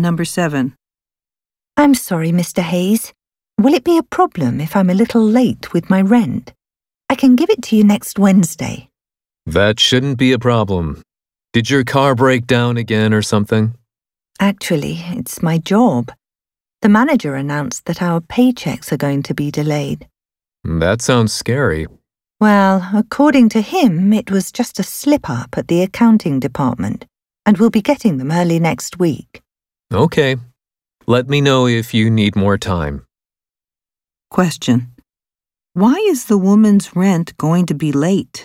Number 7. I'm sorry, Mr. Hayes. Will it be a problem if I'm a little late with my rent? I can give it to you next Wednesday. That shouldn't be a problem. Did your car break down again or something? Actually, it's my job. The manager announced that our paychecks are going to be delayed. That sounds scary. Well, according to him, it was just a slip up at the accounting department, and we'll be getting them early next week. Okay. Let me know if you need more time. Question. Why is the woman's rent going to be late?